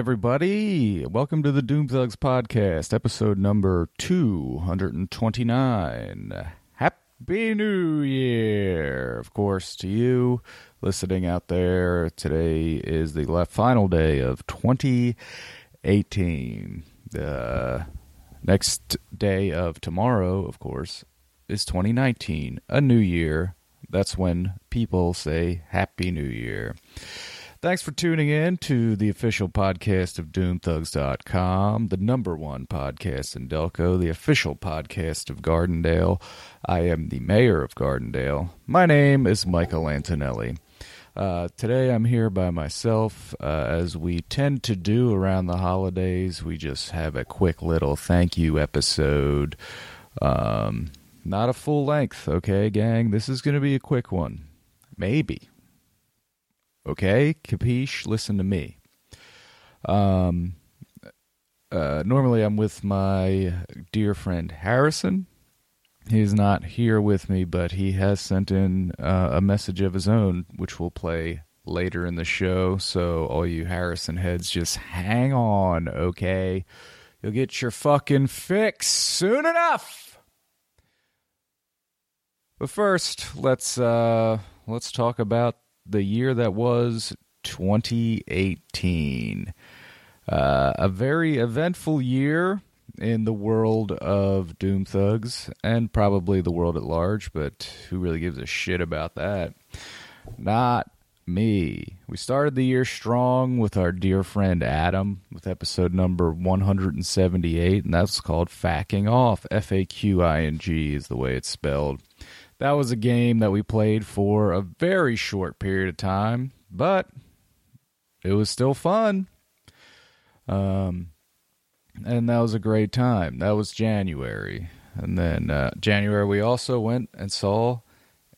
Everybody. Welcome to the Doom Thugs podcast, episode number 229. Happy New Year, of course, to you listening out there. Today is the final day of 2018. The uh, next day of tomorrow, of course, is 2019, a new year. That's when people say Happy New Year. Thanks for tuning in to the official podcast of DoomThugs.com, the number one podcast in Delco, the official podcast of Gardendale. I am the mayor of Gardendale. My name is Michael Antonelli. Uh, today I'm here by myself. Uh, as we tend to do around the holidays, we just have a quick little thank you episode. Um, not a full length, okay, gang? This is going to be a quick one. Maybe. Okay, capiche? Listen to me. Um, uh, normally I'm with my dear friend Harrison. He's not here with me, but he has sent in uh, a message of his own, which we'll play later in the show. So, all you Harrison heads, just hang on, okay? You'll get your fucking fix soon enough. But first, let's uh, let's talk about the year that was 2018. Uh, a very eventful year in the world of Doom Thugs and probably the world at large, but who really gives a shit about that? Not me. We started the year strong with our dear friend Adam with episode number 178, and that's called Facking Off. F A Q I N G is the way it's spelled. That was a game that we played for a very short period of time, but it was still fun. Um, and that was a great time. That was January. And then uh, January, we also went and saw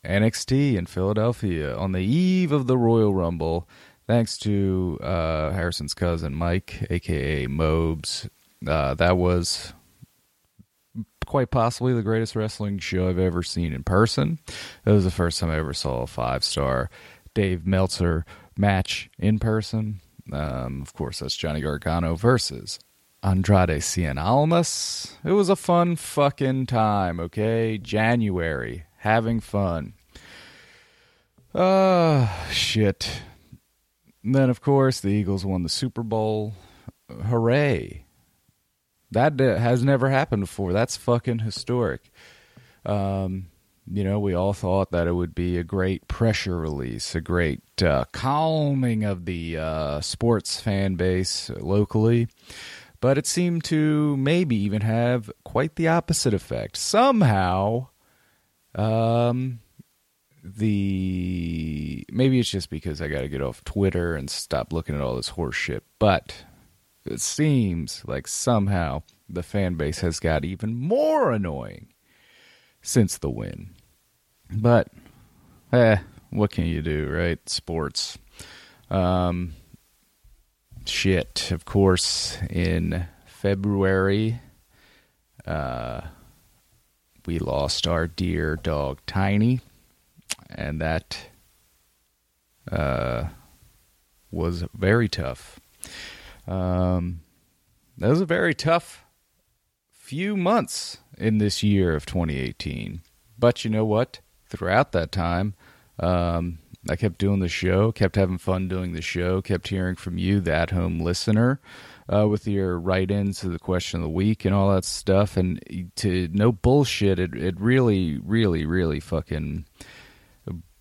NXT in Philadelphia on the eve of the Royal Rumble, thanks to uh, Harrison's cousin Mike, aka Mobes. Uh, that was quite possibly the greatest wrestling show I've ever seen in person. It was the first time I ever saw a five star Dave Meltzer match in person. Um, of course, that's Johnny Gargano versus Andrade Cien Almas. It was a fun fucking time, okay? January, having fun. Ah, uh, shit. And then, of course, the Eagles won the Super Bowl. Hooray. That has never happened before. That's fucking historic. Um, you know, we all thought that it would be a great pressure release, a great uh, calming of the uh, sports fan base locally. But it seemed to maybe even have quite the opposite effect. Somehow, um, the maybe it's just because I got to get off Twitter and stop looking at all this horse shit. But it seems like somehow the fan base has got even more annoying since the win. But, eh, what can you do, right? Sports. Um, shit, of course, in February, uh, we lost our dear dog Tiny, and that uh, was very tough. Um, that was a very tough few months in this year of 2018. But you know what? Throughout that time, um, I kept doing the show, kept having fun doing the show, kept hearing from you, the at home listener, uh, with your write ins to the question of the week and all that stuff. And to no bullshit, it, it really, really, really fucking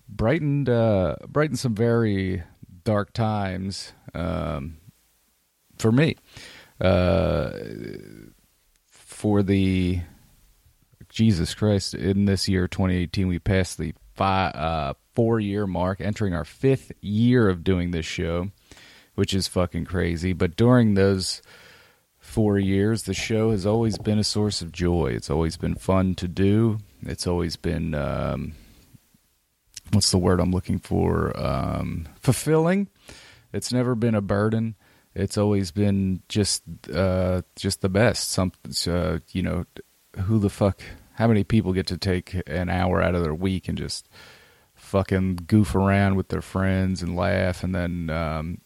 brightened, uh, brightened some very dark times. Um, for me. Uh, for the Jesus Christ, in this year 2018, we passed the uh, four year mark, entering our fifth year of doing this show, which is fucking crazy. But during those four years, the show has always been a source of joy. It's always been fun to do. It's always been, um, what's the word I'm looking for? Um, fulfilling. It's never been a burden it's always been just uh, just the best. Some uh, you know, who the fuck? How many people get to take an hour out of their week and just fucking goof around with their friends and laugh, and then um,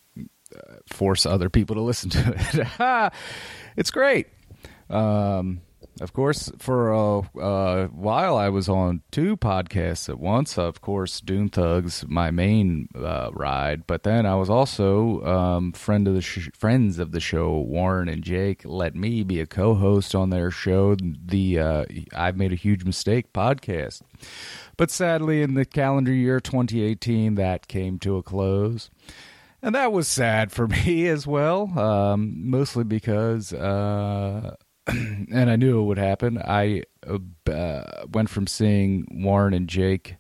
force other people to listen to it. it's great. Um, of course, for a, a, while I was on two podcasts at once. Of course, Doom Thugs, my main uh, ride, but then I was also um, friend of the sh- friends of the show. Warren and Jake let me be a co-host on their show. The uh, I've made a huge mistake podcast, but sadly, in the calendar year 2018, that came to a close. And that was sad for me as well, um, mostly because uh, and I knew it would happen. I uh, went from seeing Warren and Jake,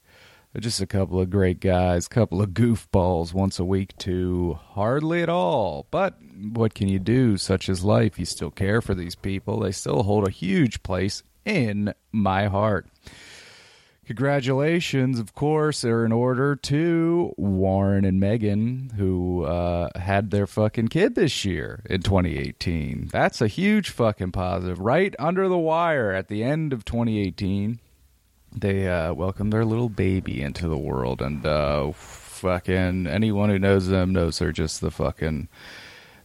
just a couple of great guys, couple of goofballs once a week, to hardly at all. But what can you do? Such is life. You still care for these people. They still hold a huge place in my heart. Congratulations, of course, are in order to Warren and Megan, who uh, had their fucking kid this year in 2018. That's a huge fucking positive. Right under the wire at the end of 2018, they uh, welcomed their little baby into the world. And uh, fucking anyone who knows them knows they're just the fucking.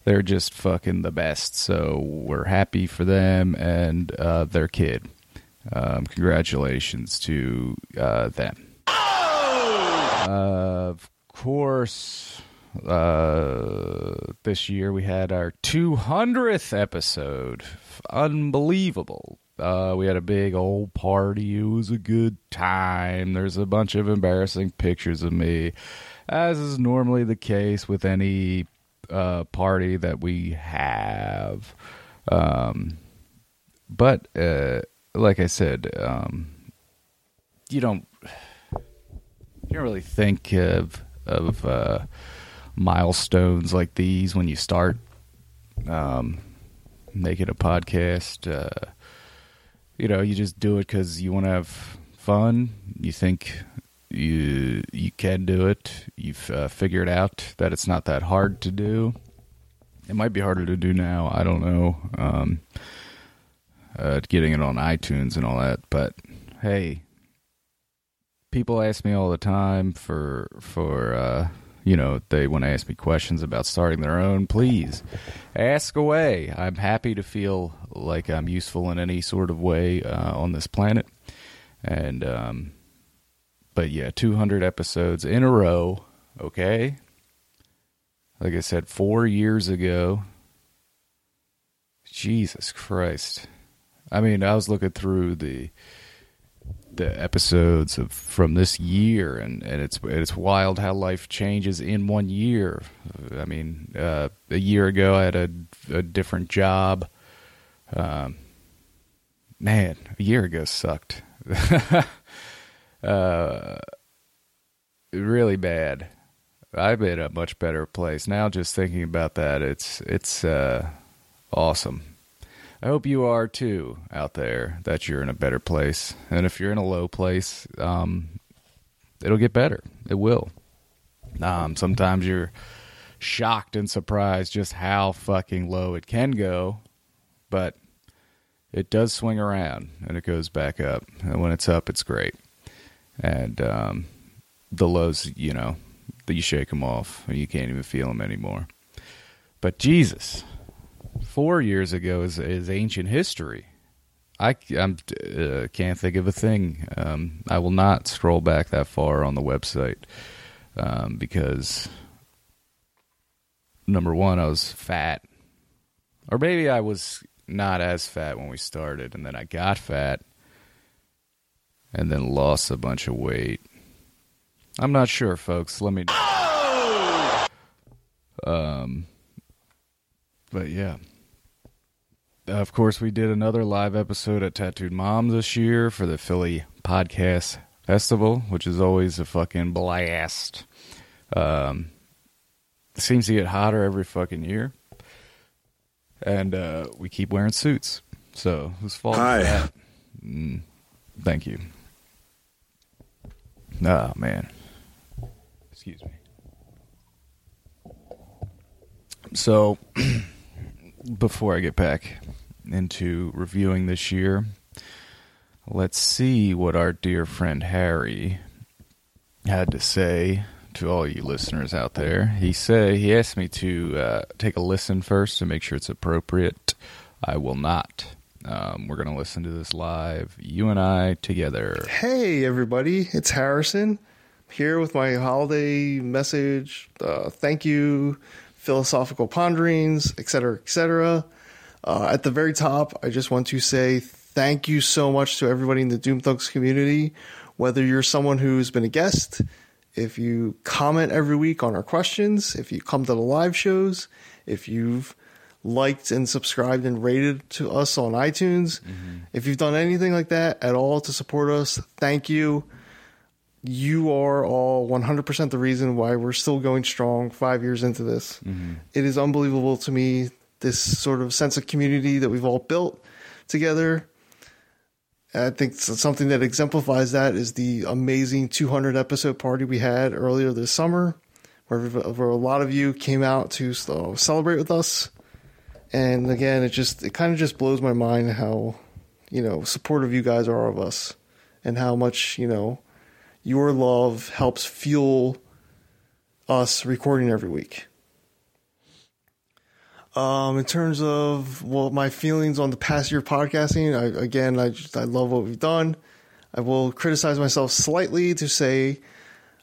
They're just fucking the best. So we're happy for them and uh, their kid. Um, congratulations to uh, them. Uh, of course, uh, this year we had our 200th episode. Unbelievable. Uh, we had a big old party. It was a good time. There's a bunch of embarrassing pictures of me, as is normally the case with any uh, party that we have. Um, but uh, like I said, um, you don't you don't really think of of uh, milestones like these when you start um, making a podcast. Uh, you know, you just do it because you want to have fun. You think you you can do it. You've uh, figured out that it's not that hard to do. It might be harder to do now. I don't know. Um, uh, getting it on iTunes and all that. But hey, people ask me all the time for for uh, you know they want to ask me questions about starting their own. Please ask away. I'm happy to feel like I'm useful in any sort of way uh, on this planet. And um, but yeah, 200 episodes in a row. Okay. Like I said, four years ago. Jesus Christ. I mean, I was looking through the the episodes of from this year, and, and it's it's wild how life changes in one year. I mean, uh, a year ago I had a, a different job. Um, man, a year ago sucked. uh, really bad. I'm in a much better place now. Just thinking about that, it's it's uh, awesome. I hope you are too out there. That you're in a better place, and if you're in a low place, um, it'll get better. It will. Um, sometimes you're shocked and surprised just how fucking low it can go, but it does swing around and it goes back up. And when it's up, it's great. And um, the lows, you know, that you shake them off and you can't even feel them anymore. But Jesus, four years ago is, is ancient history. I I'm, uh, can't think of a thing. Um, I will not scroll back that far on the website um, because number one, I was fat, or maybe I was not as fat when we started, and then I got fat, and then lost a bunch of weight. I'm not sure, folks. Let me. Um, but yeah. Of course, we did another live episode at Tattooed Mom this year for the Philly Podcast Festival, which is always a fucking blast. Um, it seems to get hotter every fucking year, and uh, we keep wearing suits. So who's fault Hi. that? Mm, thank you. Oh man, excuse me. So, before I get back into reviewing this year, let's see what our dear friend Harry had to say to all you listeners out there. He said he asked me to uh, take a listen first to make sure it's appropriate. I will not. Um, we're gonna listen to this live, you and I together. Hey, everybody, it's Harrison here with my holiday message. Uh, thank you, philosophical ponderings, etc., etc. Uh, at the very top, I just want to say thank you so much to everybody in the Doom Thugs community. Whether you're someone who's been a guest, if you comment every week on our questions, if you come to the live shows, if you've liked and subscribed and rated to us on iTunes, mm-hmm. if you've done anything like that at all to support us, thank you. You are all 100% the reason why we're still going strong five years into this. Mm-hmm. It is unbelievable to me, this sort of sense of community that we've all built together I think something that exemplifies that is the amazing 200 episode party we had earlier this summer, where, where a lot of you came out to celebrate with us. And again, it just it kind of just blows my mind how you know supportive you guys are of us, and how much you know your love helps fuel us recording every week. Um, in terms of well, my feelings on the past year podcasting, I, again, I just, I love what we've done. I will criticize myself slightly to say,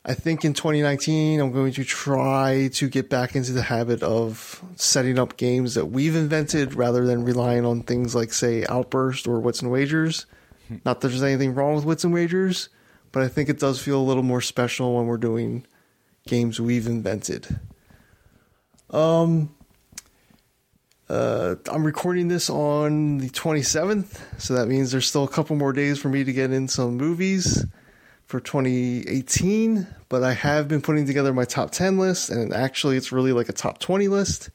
I think in 2019, I'm going to try to get back into the habit of setting up games that we've invented rather than relying on things like, say, Outburst or Wits and Wagers. Hmm. Not that there's anything wrong with Wits and Wagers, but I think it does feel a little more special when we're doing games we've invented. Um, uh, I'm recording this on the 27th, so that means there's still a couple more days for me to get in some movies for 2018. But I have been putting together my top 10 list, and actually, it's really like a top 20 list.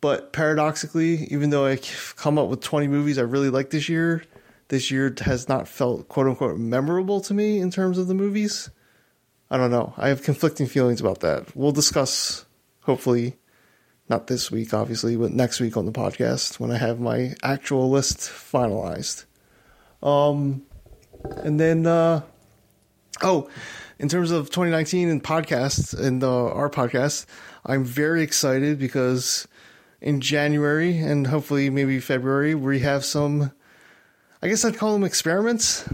But paradoxically, even though I've come up with 20 movies I really like this year, this year has not felt quote unquote memorable to me in terms of the movies. I don't know. I have conflicting feelings about that. We'll discuss, hopefully, not this week, obviously, but next week on the podcast when I have my actual list finalized. Um, and then, uh, oh, in terms of 2019 and podcasts and uh, our podcast, I'm very excited because in January and hopefully maybe February, we have some, I guess I'd call them experiments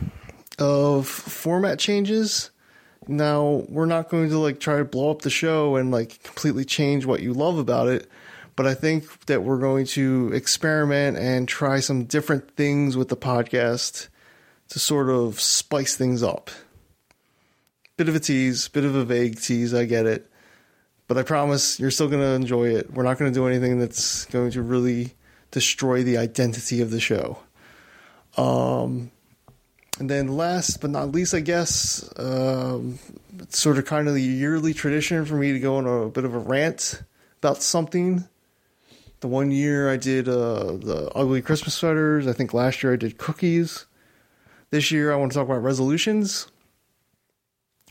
of format changes now, we're not going to like try to blow up the show and like completely change what you love about it, but I think that we're going to experiment and try some different things with the podcast to sort of spice things up. Bit of a tease, bit of a vague tease, I get it. But I promise you're still going to enjoy it. We're not going to do anything that's going to really destroy the identity of the show. Um, and then last but not least, I guess, um, it's sort of kind of the yearly tradition for me to go on a bit of a rant about something. The one year I did uh, the ugly Christmas sweaters. I think last year I did cookies. This year I want to talk about resolutions.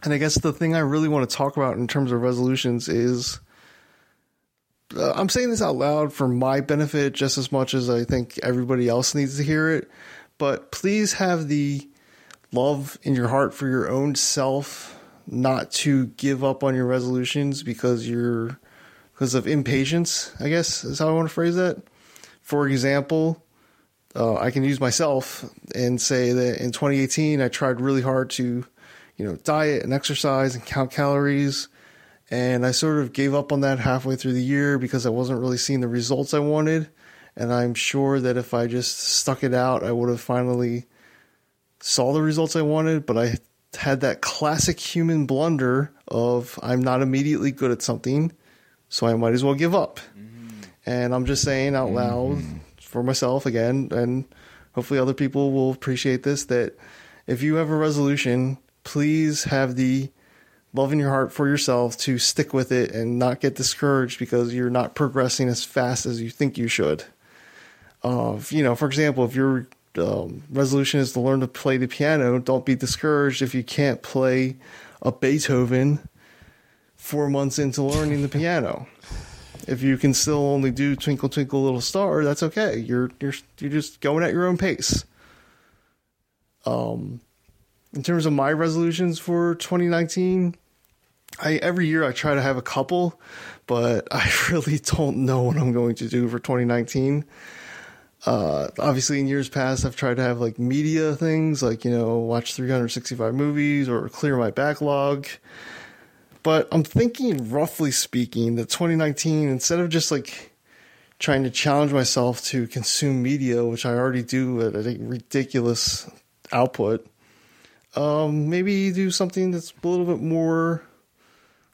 And I guess the thing I really want to talk about in terms of resolutions is uh, I'm saying this out loud for my benefit just as much as I think everybody else needs to hear it. But please have the love in your heart for your own self, not to give up on your resolutions because you're because of impatience, I guess is how I want to phrase that. For example, uh, I can use myself and say that in 2018 I tried really hard to, you know, diet and exercise and count calories, and I sort of gave up on that halfway through the year because I wasn't really seeing the results I wanted. And I'm sure that if I just stuck it out, I would have finally saw the results I wanted, but I had that classic human blunder of I'm not immediately good at something, so I might as well give up. Mm-hmm. And I'm just saying out loud mm-hmm. for myself again, and hopefully other people will appreciate this that if you have a resolution, please have the love in your heart for yourself to stick with it and not get discouraged because you're not progressing as fast as you think you should. Uh, you know, for example, if you're um, resolution is to learn to play the piano. Don't be discouraged if you can't play a Beethoven four months into learning the piano. If you can still only do Twinkle Twinkle Little Star, that's okay. You're you're you're just going at your own pace. Um, in terms of my resolutions for 2019, I every year I try to have a couple, but I really don't know what I'm going to do for 2019. Uh, obviously, in years past, I've tried to have like media things, like you know, watch 365 movies or clear my backlog. But I'm thinking, roughly speaking, that 2019, instead of just like trying to challenge myself to consume media, which I already do at a ridiculous output, um, maybe do something that's a little bit more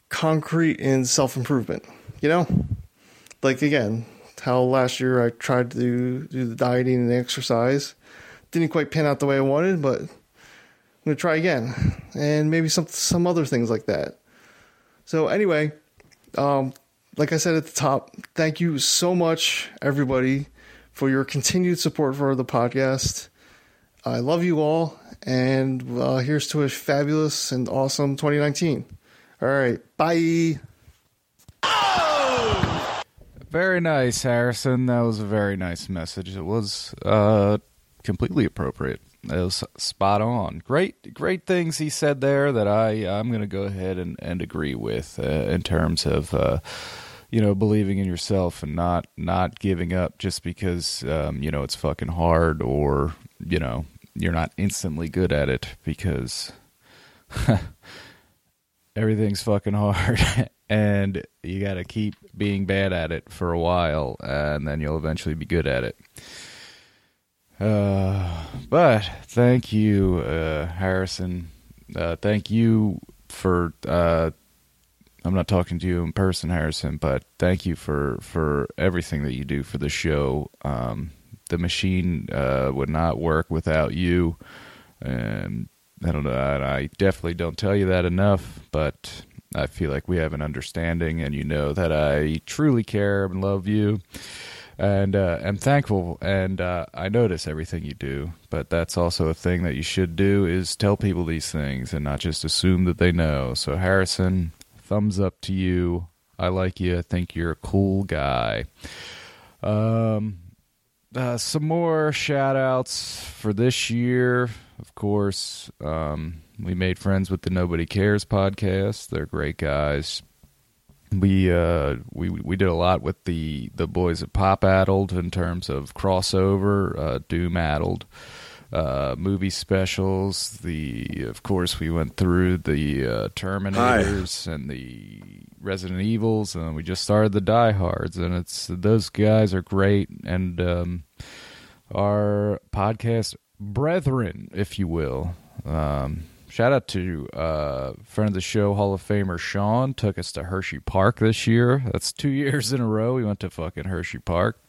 concrete in self improvement. You know, like again, how last year I tried to do the dieting and the exercise, didn't quite pan out the way I wanted, but I'm gonna try again, and maybe some some other things like that. So anyway, um, like I said at the top, thank you so much, everybody, for your continued support for the podcast. I love you all, and uh, here's to a fabulous and awesome 2019. All right, bye. Very nice, Harrison. That was a very nice message. It was uh, completely appropriate. It was spot on. Great, great things he said there that I I'm going to go ahead and, and agree with uh, in terms of uh, you know believing in yourself and not not giving up just because um, you know it's fucking hard or you know you're not instantly good at it because everything's fucking hard and you got to keep being bad at it for a while and then you'll eventually be good at it. Uh, but thank you, uh, Harrison. Uh, thank you for. Uh, I'm not talking to you in person, Harrison, but thank you for for everything that you do for the show. Um, the machine uh, would not work without you, and I don't know. I definitely don't tell you that enough, but I feel like we have an understanding, and you know that I truly care and love you and uh, am thankful and uh, I notice everything you do. But that's also a thing that you should do is tell people these things and not just assume that they know. So Harrison, thumbs up to you. I like you. I think you're a cool guy. Um, uh, some more shout outs for this year. Of course, um, we made friends with the Nobody Cares podcast. They're great guys we uh, we we did a lot with the the boys at Pop Addled in terms of crossover, uh, Doom Addled, uh, movie specials. The of course we went through the uh, Terminators Hi. and the Resident Evils, and we just started the Die Hards, and it's those guys are great, and um, our podcast brethren, if you will. Um, Shout out to uh, friend of the show, Hall of Famer Sean. Took us to Hershey Park this year. That's two years in a row. We went to fucking Hershey Park.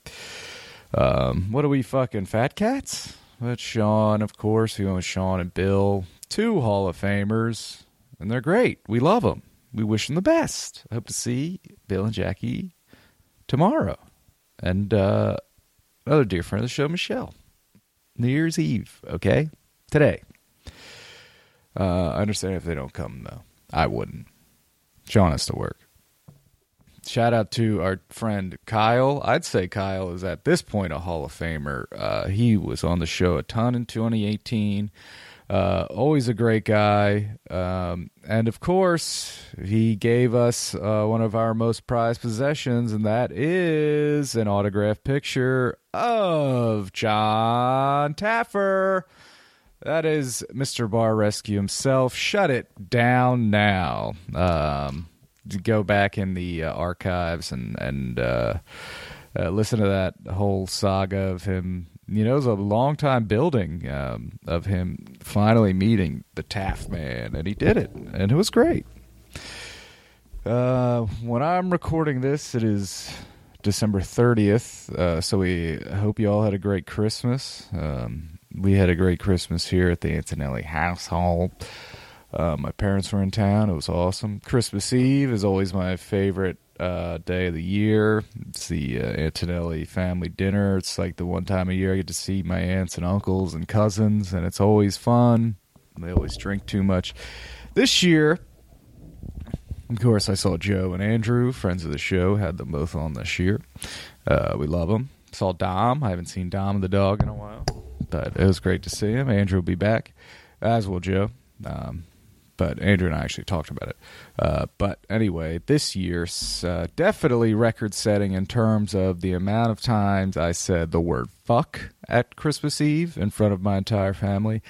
Um, what are we fucking fat cats? That's Sean, of course. We went with Sean and Bill, two Hall of Famers, and they're great. We love them. We wish them the best. I hope to see Bill and Jackie tomorrow. And uh, another dear friend of the show, Michelle. New Year's Eve, okay? Today. Uh, I understand if they don't come though. I wouldn't. Sean has to work. Shout out to our friend Kyle. I'd say Kyle is at this point a Hall of Famer. Uh, he was on the show a ton in 2018. Uh, always a great guy. Um, and of course, he gave us uh, one of our most prized possessions, and that is an autographed picture of John Taffer. That is Mr. Bar Rescue himself. Shut it down now. Um, go back in the uh, archives and and uh, uh, listen to that whole saga of him. You know, it was a long time building um, of him finally meeting the Taft man, and he did it, and it was great. Uh, when I'm recording this, it is December 30th, uh, so we hope you all had a great Christmas. Um, we had a great Christmas here at the Antonelli household. Uh, my parents were in town. It was awesome. Christmas Eve is always my favorite uh, day of the year. It's the uh, Antonelli family dinner. It's like the one time a year I get to see my aunts and uncles and cousins, and it's always fun. They always drink too much. This year, of course, I saw Joe and Andrew, friends of the show, had them both on this year. Uh, we love them. Saw Dom. I haven't seen Dom the dog in a while but it was great to see him. Andrew will be back, as will Joe. Um, but Andrew and I actually talked about it. Uh, but anyway, this year's uh, definitely record setting in terms of the amount of times I said the word fuck at Christmas Eve in front of my entire family.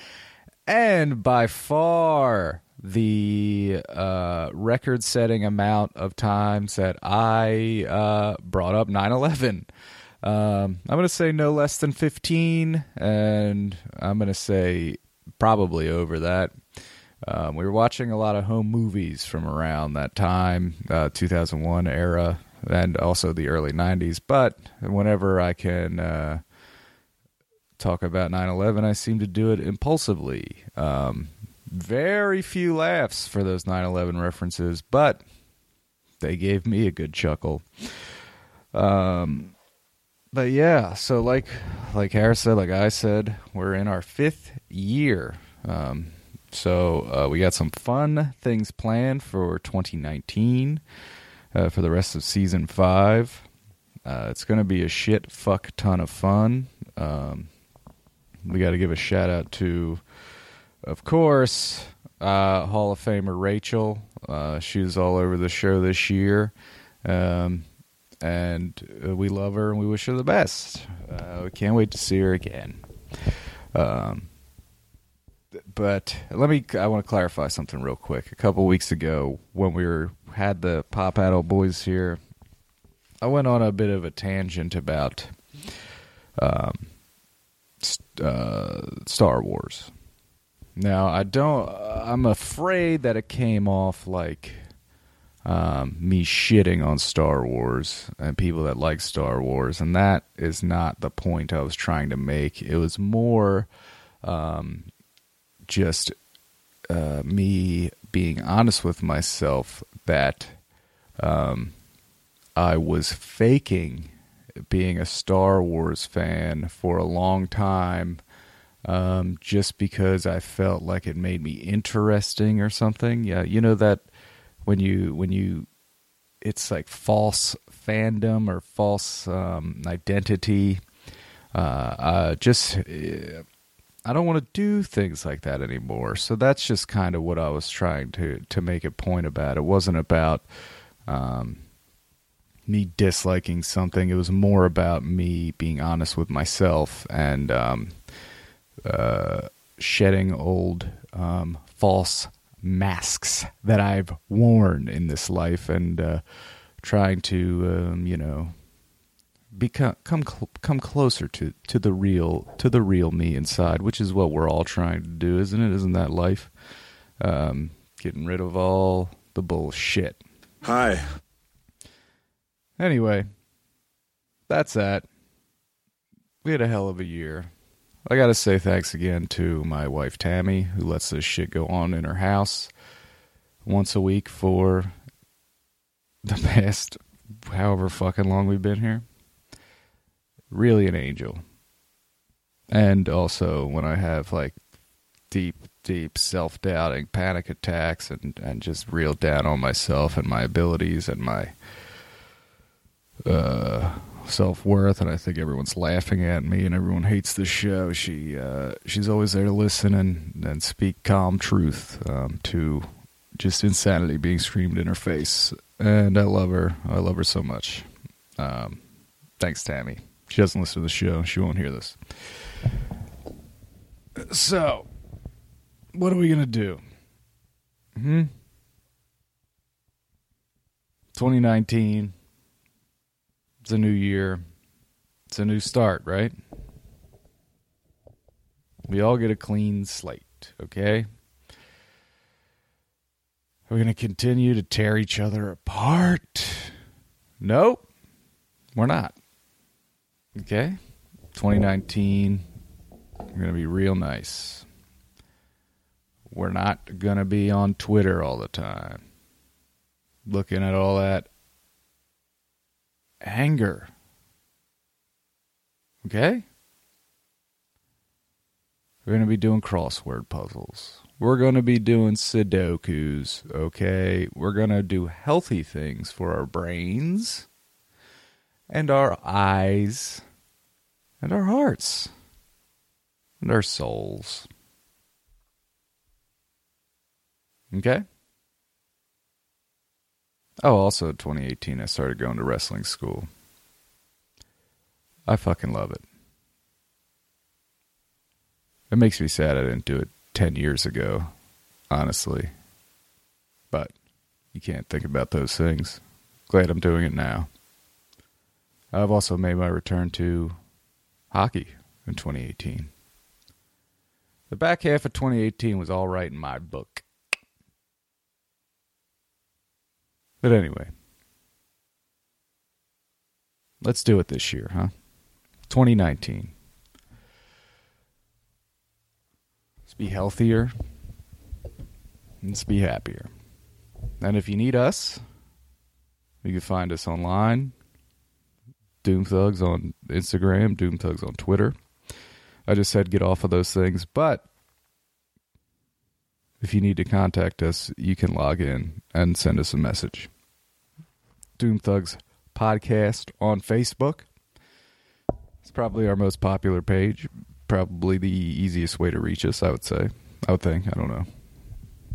And by far the uh, record setting amount of times that I uh, brought up 9 11. Um, I'm going to say no less than 15, and I'm going to say probably over that. Um, we were watching a lot of home movies from around that time, uh, 2001 era, and also the early 90s. But whenever I can uh, talk about 9 11, I seem to do it impulsively. Um, very few laughs for those 9 11 references, but they gave me a good chuckle. Um, but yeah, so like like Harris said, like I said, we're in our fifth year. Um, so uh, we got some fun things planned for 2019 uh, for the rest of season five. Uh, it's going to be a shit fuck ton of fun. Um, we got to give a shout out to, of course, uh, Hall of Famer Rachel. Uh, she was all over the show this year. Um, and uh, we love her and we wish her the best. we can't wait to see her again. Um, but let me I want to clarify something real quick. A couple weeks ago when we were had the Pop Addled Boys here, I went on a bit of a tangent about um, uh, Star Wars. Now, I don't I'm afraid that it came off like um, me shitting on Star Wars and people that like Star Wars, and that is not the point I was trying to make. It was more um, just uh, me being honest with myself that um, I was faking being a Star Wars fan for a long time um, just because I felt like it made me interesting or something. Yeah, you know that when you when you it's like false fandom or false um, identity. Uh, uh, just uh, I don't want to do things like that anymore. So that's just kind of what I was trying to to make a point about. It wasn't about um, me disliking something. It was more about me being honest with myself and um, uh, shedding old um, false masks that I've worn in this life and uh, trying to, um, you know, become come come closer to to the real to the real me inside, which is what we're all trying to do, isn't it? Isn't that life? Um, getting rid of all the bullshit. Hi. Anyway, that's that. We had a hell of a year. I got to say thanks again to my wife Tammy, who lets this shit go on in her house once a week for the past however fucking long we've been here really an angel. And also when I have like deep, deep self doubting, panic attacks, and, and just real down on myself and my abilities and my uh, self worth, and I think everyone's laughing at me and everyone hates the show. She uh, she's always there to listen and, and speak calm truth um, to just insanity being screamed in her face. And I love her. I love her so much. Um, thanks, Tammy. She doesn't listen to the show. She won't hear this. So, what are we to do? Hmm? 2019. It's a new year. It's a new start, right? We all get a clean slate, okay? We're going to continue to tear each other apart. Nope, we're not. Okay. 2019, we're going to be real nice. We're not going to be on Twitter all the time, looking at all that anger. Okay? We're going to be doing crossword puzzles. We're going to be doing Sudokus, okay? We're going to do healthy things for our brains and our eyes and our hearts and our souls. Okay? Oh, also 2018, I started going to wrestling school. I fucking love it. It makes me sad I didn't do it 10 years ago, honestly. But you can't think about those things. Glad I'm doing it now. I've also made my return to hockey in 2018. The back half of 2018 was all right in my book. But anyway, let's do it this year, huh? 2019. Let's be healthier. Let's be happier. And if you need us, you can find us online. Doom Thugs on Instagram, Doom Thugs on Twitter. I just said get off of those things, but if you need to contact us, you can log in and send us a message. Doom Thugs podcast on Facebook. It's probably our most popular page. Probably the easiest way to reach us, I would say. I would think. I don't know.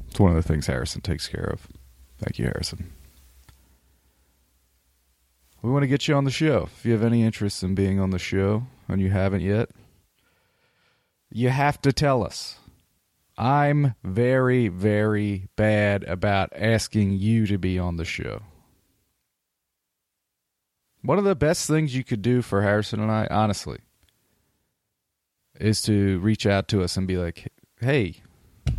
It's one of the things Harrison takes care of. Thank you, Harrison. We want to get you on the show. If you have any interest in being on the show and you haven't yet, you have to tell us. I'm very, very bad about asking you to be on the show. One of the best things you could do for Harrison and I, honestly, is to reach out to us and be like, hey, do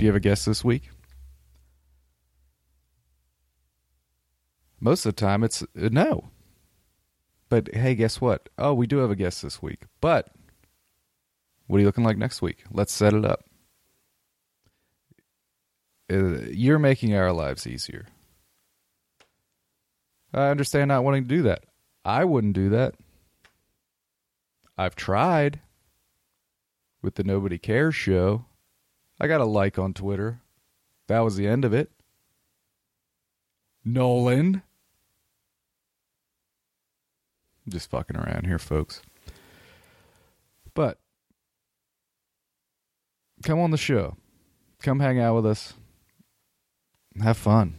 you have a guest this week? Most of the time, it's no. But hey, guess what? Oh, we do have a guest this week. But what are you looking like next week? Let's set it up. Uh, you're making our lives easier. I understand not wanting to do that. I wouldn't do that. I've tried with the Nobody Cares show. I got a like on Twitter. That was the end of it. Nolan. I'm just fucking around here, folks. But come on the show. Come hang out with us. Have fun.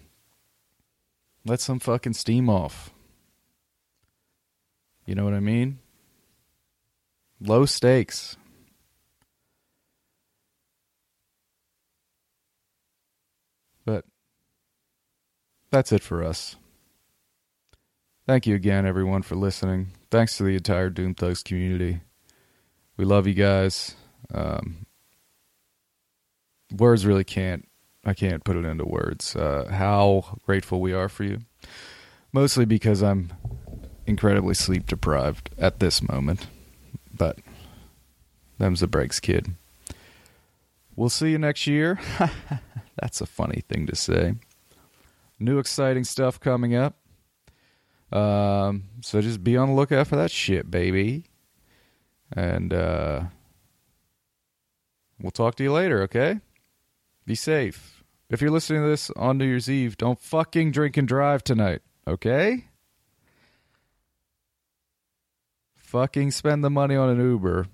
Let some fucking steam off. You know what I mean? Low stakes. But that's it for us. Thank you again, everyone, for listening. Thanks to the entire Doom Thugs community. We love you guys. Um, words really can't, I can't put it into words. Uh, how grateful we are for you. Mostly because I'm incredibly sleep deprived at this moment. But them's the breaks, kid. We'll see you next year. That's a funny thing to say. New exciting stuff coming up. Um, so just be on the lookout for that shit, baby. And uh, we'll talk to you later, okay? Be safe. If you're listening to this on New Year's Eve, don't fucking drink and drive tonight, okay? Fucking spend the money on an Uber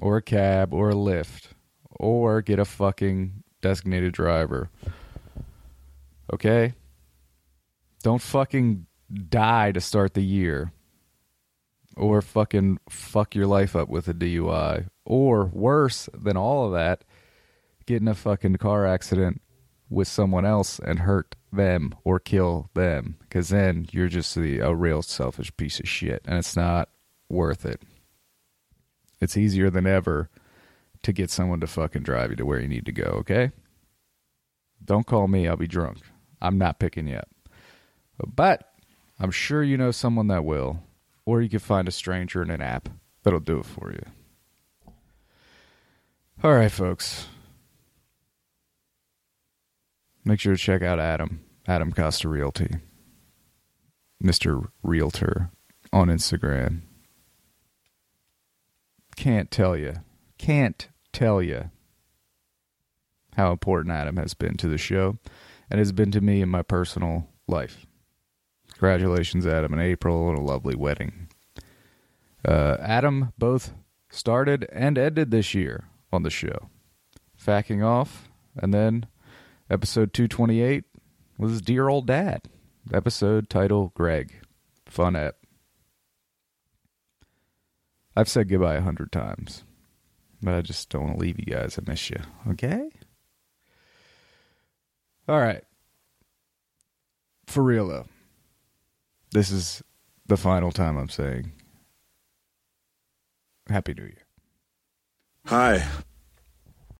or a cab or a Lyft or get a fucking designated driver. Okay? Don't fucking die to start the year. Or fucking fuck your life up with a DUI. Or worse than all of that, get in a fucking car accident with someone else and hurt them or kill them. Because then you're just the, a real selfish piece of shit. And it's not worth it. It's easier than ever to get someone to fucking drive you to where you need to go, okay? Don't call me, I'll be drunk. I'm not picking you up. But I'm sure you know someone that will, or you can find a stranger in an app that'll do it for you. All right, folks. Make sure to check out Adam, Adam Costa Realty, Mr. Realtor on Instagram. Can't tell you, can't tell you how important Adam has been to the show and has been to me in my personal life. Congratulations, Adam and April, on a lovely wedding. Uh, Adam both started and ended this year on the show. facking off. And then episode 228 was Dear Old Dad. Episode title Greg. Fun app. I've said goodbye a hundred times, but I just don't want to leave you guys. I miss you. Okay? All right. For real, though, this is the final time I'm saying Happy New Year. Hi,